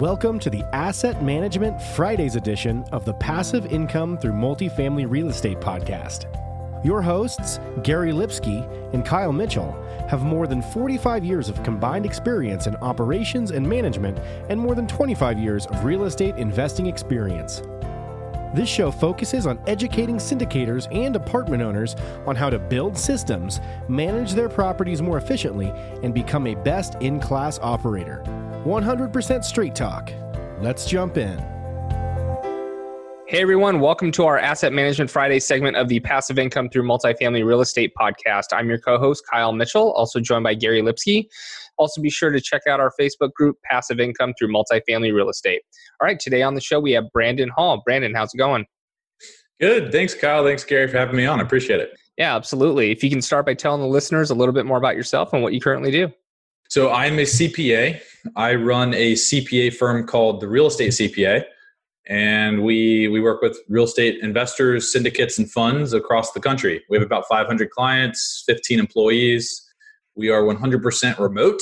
Welcome to the Asset Management Fridays edition of the Passive Income Through Multifamily Real Estate podcast. Your hosts, Gary Lipsky and Kyle Mitchell, have more than 45 years of combined experience in operations and management and more than 25 years of real estate investing experience. This show focuses on educating syndicators and apartment owners on how to build systems, manage their properties more efficiently, and become a best in class operator. 100% straight talk. Let's jump in. Hey everyone, welcome to our Asset Management Friday segment of the Passive Income Through Multifamily Real Estate podcast. I'm your co host, Kyle Mitchell, also joined by Gary Lipsky. Also, be sure to check out our Facebook group, Passive Income Through Multifamily Real Estate. All right, today on the show, we have Brandon Hall. Brandon, how's it going? Good. Thanks, Kyle. Thanks, Gary, for having me on. I appreciate it. Yeah, absolutely. If you can start by telling the listeners a little bit more about yourself and what you currently do. So, I'm a CPA. I run a CPA firm called the Real Estate CPA and we we work with real estate investors, syndicates, and funds across the country. We have about 500 clients, 15 employees. We are 100% remote,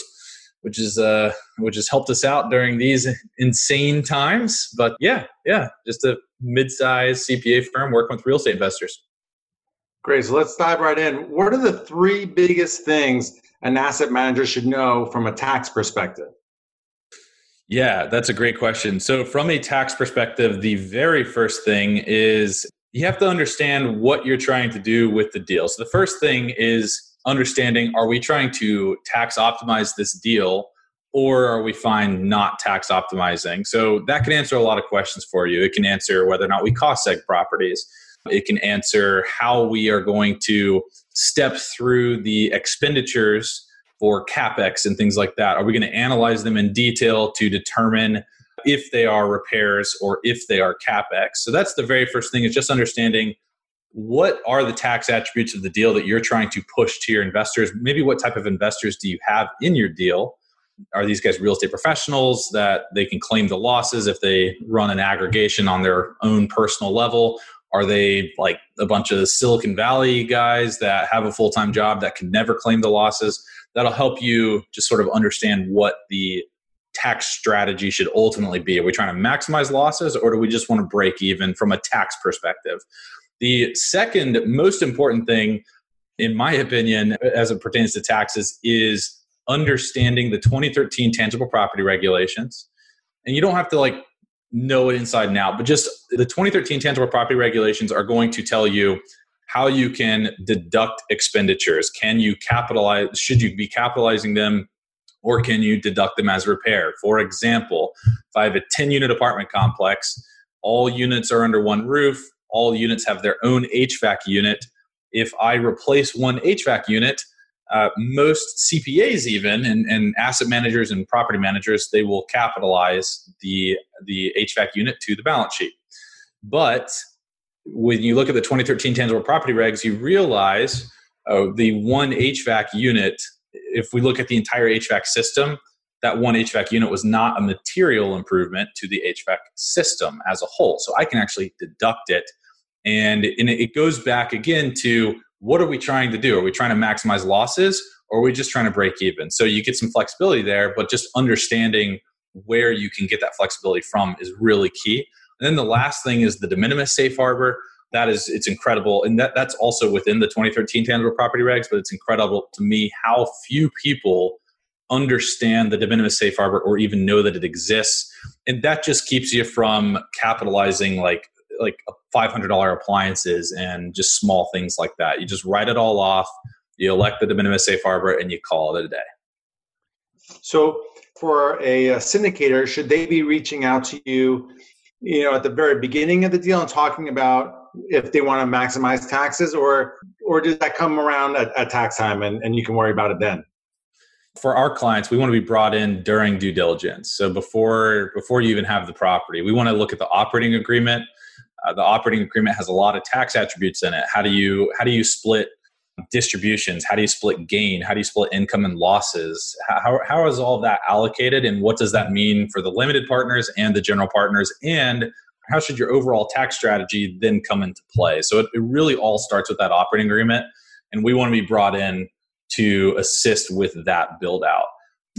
which is uh, which has helped us out during these insane times. But yeah, yeah, just a mid-sized CPA firm working with real estate investors. Great. So let's dive right in. What are the three biggest things an asset manager should know from a tax perspective? Yeah, that's a great question. So, from a tax perspective, the very first thing is you have to understand what you're trying to do with the deal. So, the first thing is understanding are we trying to tax optimize this deal or are we fine not tax optimizing? So, that can answer a lot of questions for you. It can answer whether or not we cost seg properties, it can answer how we are going to step through the expenditures for capex and things like that? Are we going to analyze them in detail to determine if they are repairs or if they are capex? So that's the very first thing is just understanding what are the tax attributes of the deal that you're trying to push to your investors? Maybe what type of investors do you have in your deal? Are these guys real estate professionals that they can claim the losses if they run an aggregation on their own personal level? Are they like a bunch of Silicon Valley guys that have a full time job that can never claim the losses? that'll help you just sort of understand what the tax strategy should ultimately be. Are we trying to maximize losses or do we just want to break even from a tax perspective? The second most important thing, in my opinion, as it pertains to taxes, is understanding the 2013 tangible property regulations. And you don't have to like know it inside and out, but just the 2013 tangible property regulations are going to tell you how you can deduct expenditures. Can you capitalize? Should you be capitalizing them or can you deduct them as repair? For example, if I have a 10 unit apartment complex, all units are under one roof, all units have their own HVAC unit. If I replace one HVAC unit, uh, most CPAs even and, and asset managers and property managers they will capitalize the the HVAC unit to the balance sheet. But when you look at the 2013 tangible property regs, you realize uh, the one HVAC unit, if we look at the entire HVAC system, that one HVAC unit was not a material improvement to the HVAC system as a whole. So I can actually deduct it. And, and it goes back again to what are we trying to do? Are we trying to maximize losses or are we just trying to break even? So you get some flexibility there, but just understanding where you can get that flexibility from is really key. And then the last thing is the de minimis safe harbor. That is, it's incredible. And that, that's also within the 2013 tangible property regs, but it's incredible to me how few people understand the de minimis safe harbor or even know that it exists. And that just keeps you from capitalizing like like uh, $500 appliances and just small things like that. You just write it all off, you elect the de minimis safe harbor, and you call it a day. So, for a, a syndicator, should they be reaching out to you you know, at the very beginning of the deal and talking about if they want to maximize taxes or or does that come around at, at tax time and, and you can worry about it then? For our clients, we want to be brought in during due diligence. So before before you even have the property, we want to look at the operating agreement. Uh, the operating agreement has a lot of tax attributes in it. How do you how do you split distributions? How do you split gain? How do you split income and losses? How, how is all that allocated? And what does that mean for the limited partners and the general partners? And how should your overall tax strategy then come into play? So it, it really all starts with that operating agreement. And we want to be brought in to assist with that build out.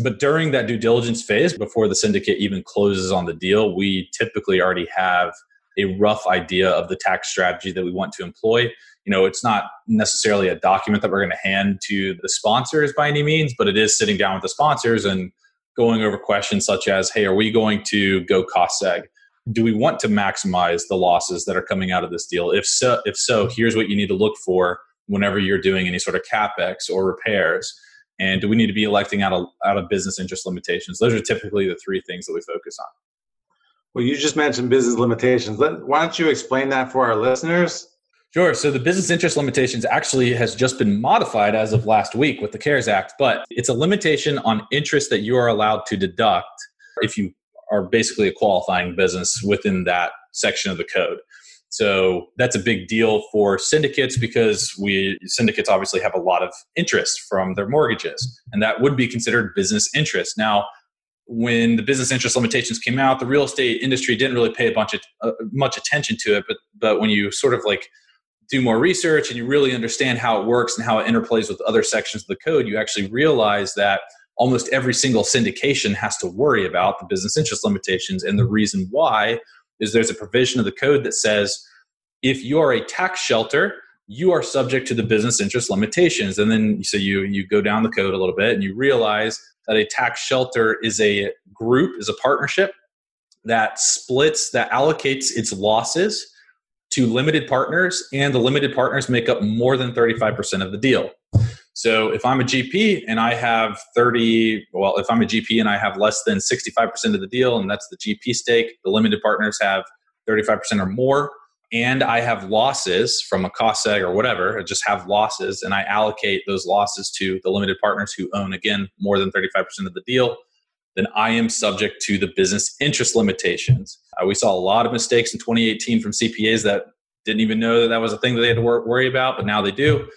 But during that due diligence phase, before the syndicate even closes on the deal, we typically already have a rough idea of the tax strategy that we want to employ. You know, it's not necessarily a document that we're going to hand to the sponsors by any means, but it is sitting down with the sponsors and going over questions such as, hey, are we going to go cost seg? Do we want to maximize the losses that are coming out of this deal? If so, if so, here's what you need to look for whenever you're doing any sort of capex or repairs. And do we need to be electing out of out of business interest limitations? Those are typically the three things that we focus on. Well, you just mentioned business limitations. Why don't you explain that for our listeners? Sure. So the business interest limitations actually has just been modified as of last week with the CARES Act, but it's a limitation on interest that you are allowed to deduct if you are basically a qualifying business within that section of the code. So that's a big deal for syndicates because we syndicates obviously have a lot of interest from their mortgages, and that would be considered business interest. Now, when the business interest limitations came out, the real estate industry didn't really pay a bunch of uh, much attention to it. But but when you sort of like do more research and you really understand how it works and how it interplays with other sections of the code, you actually realize that almost every single syndication has to worry about the business interest limitations. And the reason why is there's a provision of the code that says if you are a tax shelter, you are subject to the business interest limitations. And then so you you go down the code a little bit and you realize that a tax shelter is a group, is a partnership that splits, that allocates its losses to limited partners, and the limited partners make up more than 35% of the deal. So if I'm a GP and I have 30, well, if I'm a GP and I have less than 65% of the deal, and that's the GP stake, the limited partners have 35% or more, and I have losses from a cost seg or whatever, I just have losses, and I allocate those losses to the limited partners who own, again, more than 35% of the deal, then I am subject to the business interest limitations. Uh, we saw a lot of mistakes in 2018 from CPAs that didn't even know that that was a thing that they had to wor- worry about, but now they do.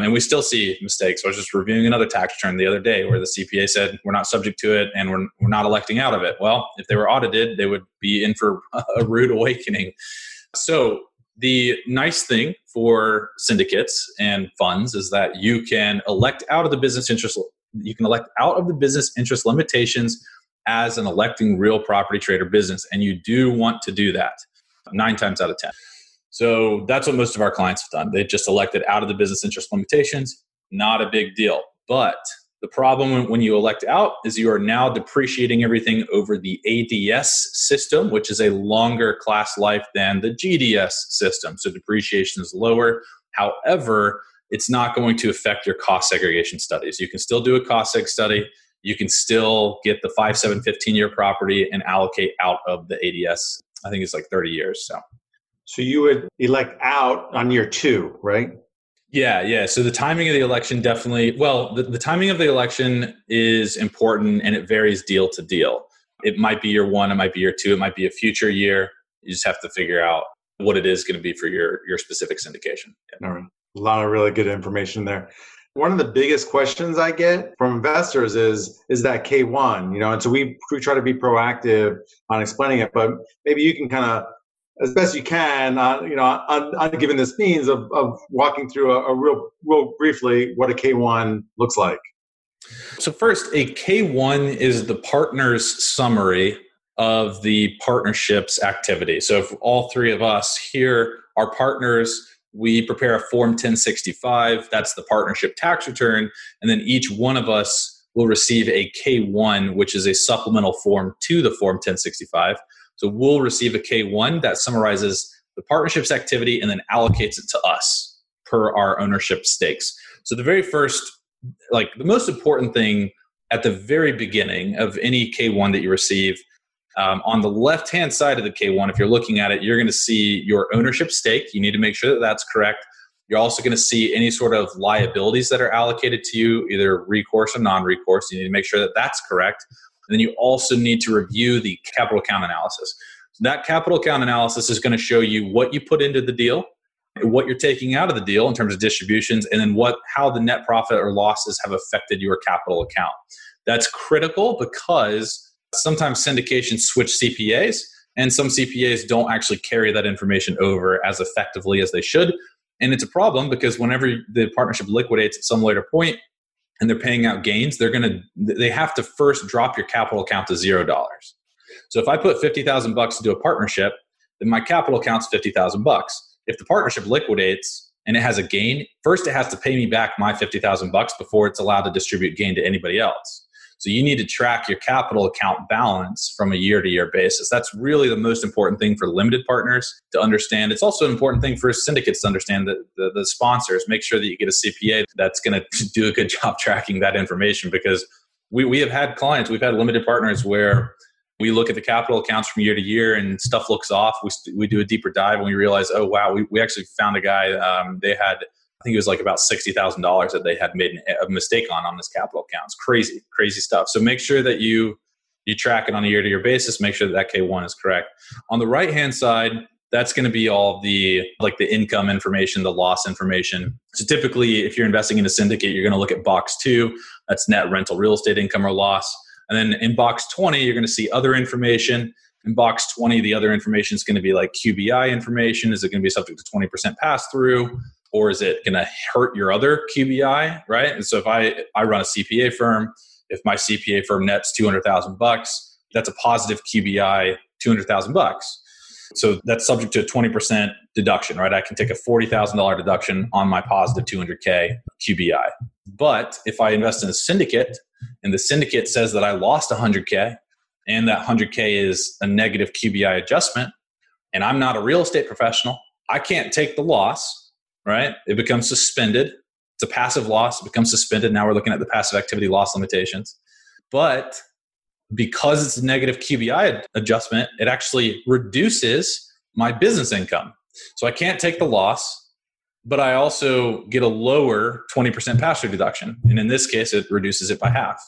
And we still see mistakes. I was just reviewing another tax return the other day where the CPA said we're not subject to it and we're, we're not electing out of it. Well, if they were audited, they would be in for a rude awakening. So the nice thing for syndicates and funds is that you can elect out of the business interest you can elect out of the business interest limitations as an electing real property trader business and you do want to do that 9 times out of 10 so that's what most of our clients have done. They just elected out of the business interest limitations not a big deal. But the problem when you elect out is you are now depreciating everything over the ADS system, which is a longer class life than the GDS system. So depreciation is lower. However, it's not going to affect your cost segregation studies. You can still do a cost seg study. You can still get the 5, 7, 15 year property and allocate out of the ADS. I think it's like 30 years. So, so you would elect out on year two, right? Yeah, yeah. So the timing of the election definitely, well, the, the timing of the election is important and it varies deal to deal. It might be year one, it might be year two, it might be a future year. You just have to figure out what it is going to be for your your specific syndication. Yeah. All right. A lot of really good information there. One of the biggest questions I get from investors is is that K1, you know, and so we, we try to be proactive on explaining it, but maybe you can kind of as best you can, uh, you know, on, on, given this means of, of walking through a, a real, real briefly what a K1 looks like. So first, a K1 is the partner's summary of the partnership's activity. So if all three of us here are partners, we prepare a Form 1065. That's the partnership tax return. And then each one of us will receive a K1, which is a supplemental form to the Form 1065. So we'll receive a K1 that summarizes the partnership's activity and then allocates it to us per our ownership stakes. So the very first, like the most important thing at the very beginning of any K1 that you receive, um, on the left hand side of the K1, if you're looking at it, you're going to see your ownership stake. You need to make sure that that's correct. You're also going to see any sort of liabilities that are allocated to you, either recourse or non recourse. You need to make sure that that's correct. And then you also need to review the capital account analysis. So that capital account analysis is going to show you what you put into the deal, what you're taking out of the deal in terms of distributions, and then what how the net profit or losses have affected your capital account. That's critical because sometimes syndications switch CPAs, and some CPAs don't actually carry that information over as effectively as they should. And it's a problem because whenever the partnership liquidates at some later point, and they're paying out gains, they're to they have to first drop your capital account to zero dollars. So if I put fifty thousand bucks into a partnership, then my capital account's fifty thousand bucks. If the partnership liquidates and it has a gain, first it has to pay me back my fifty thousand bucks before it's allowed to distribute gain to anybody else. So you need to track your capital account balance from a year to year basis. That's really the most important thing for limited partners to understand. It's also an important thing for syndicates to understand that the, the sponsors make sure that you get a CPA that's going to do a good job tracking that information because we, we have had clients, we've had limited partners where we look at the capital accounts from year to year and stuff looks off. We, we do a deeper dive and we realize, oh, wow, we, we actually found a guy, um, they had think it was like about sixty thousand dollars that they had made a mistake on on this capital account. It's crazy, crazy stuff. So make sure that you you track it on a year to year basis. Make sure that that K one is correct. On the right hand side, that's going to be all the like the income information, the loss information. So typically, if you're investing in a syndicate, you're going to look at box two. That's net rental real estate income or loss. And then in box 20, you're going to see other information. In box 20, the other information is going to be like QBI information. Is it going to be subject to 20% pass through? Or is it going to hurt your other QBI, right? And so if I I run a CPA firm, if my CPA firm nets 200,000 bucks, that's a positive QBI 200,000 bucks. So that's subject to a 20% deduction, right? I can take a $40,000 deduction on my positive 200K QBI. But if I invest in a syndicate and the syndicate says that I lost 100K and that 100K is a negative QBI adjustment, and I'm not a real estate professional, I can't take the loss right? It becomes suspended. It's a passive loss. It becomes suspended. Now we're looking at the passive activity loss limitations. But because it's a negative QBI adjustment, it actually reduces my business income. So I can't take the loss, but I also get a lower 20% pass through deduction. And in this case, it reduces it by half.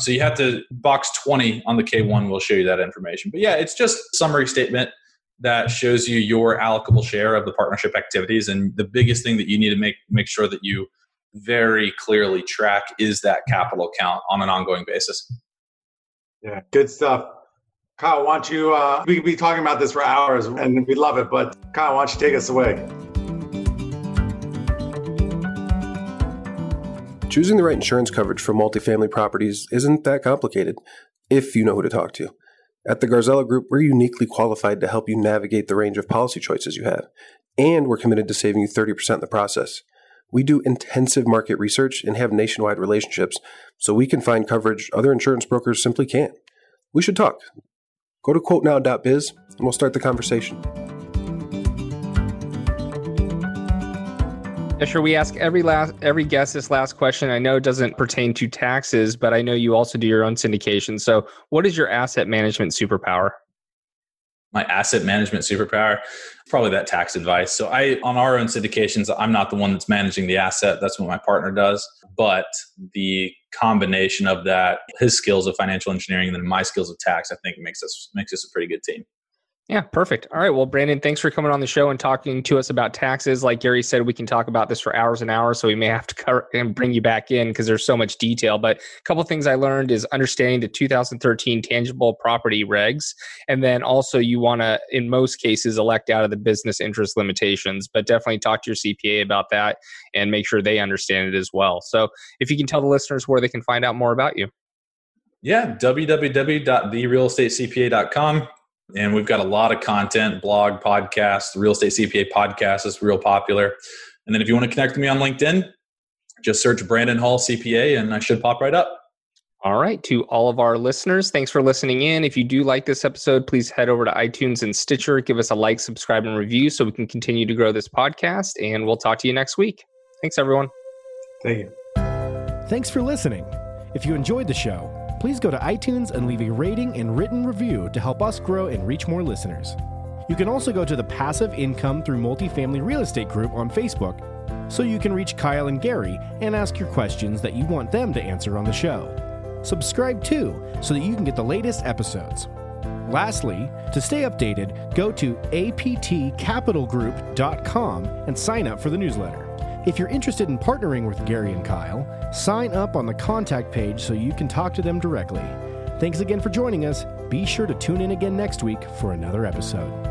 So you have to box 20 on the K1 will show you that information. But yeah, it's just summary statement that shows you your allocable share of the partnership activities. And the biggest thing that you need to make make sure that you very clearly track is that capital account on an ongoing basis. Yeah, good stuff. Kyle, why don't you? Uh, we could be talking about this for hours, and we love it. But Kyle, why don't you take us away? Choosing the right insurance coverage for multifamily properties isn't that complicated if you know who to talk to. At the Garzella Group, we're uniquely qualified to help you navigate the range of policy choices you have, and we're committed to saving you 30% in the process. We do intensive market research and have nationwide relationships, so we can find coverage other insurance brokers simply can't. We should talk. Go to quotenow.biz and we'll start the conversation. Sure. We ask every last every guest this last question. I know it doesn't pertain to taxes, but I know you also do your own syndication. So, what is your asset management superpower? My asset management superpower, probably that tax advice. So, I on our own syndications, I'm not the one that's managing the asset. That's what my partner does. But the combination of that, his skills of financial engineering, and then my skills of tax, I think makes us makes us a pretty good team. Yeah, perfect. All right. Well, Brandon, thanks for coming on the show and talking to us about taxes. Like Gary said, we can talk about this for hours and hours, so we may have to cover and bring you back in because there's so much detail. But a couple things I learned is understanding the 2013 tangible property regs, and then also you want to, in most cases, elect out of the business interest limitations. But definitely talk to your CPA about that and make sure they understand it as well. So, if you can tell the listeners where they can find out more about you. Yeah, www.therealestatecpa.com and we've got a lot of content, blog, podcast, the Real Estate CPA podcast is real popular. And then if you want to connect with me on LinkedIn, just search Brandon Hall CPA and I should pop right up. All right. To all of our listeners, thanks for listening in. If you do like this episode, please head over to iTunes and Stitcher. Give us a like, subscribe, and review so we can continue to grow this podcast. And we'll talk to you next week. Thanks, everyone. Thank you. Thanks for listening. If you enjoyed the show, please go to iTunes and leave a rating and written review to help us grow and reach more listeners. You can also go to the Passive Income Through Multifamily Real Estate group on Facebook so you can reach Kyle and Gary and ask your questions that you want them to answer on the show. Subscribe too so that you can get the latest episodes. Lastly, to stay updated, go to aptcapitalgroup.com and sign up for the newsletter. If you're interested in partnering with Gary and Kyle, sign up on the contact page so you can talk to them directly. Thanks again for joining us. Be sure to tune in again next week for another episode.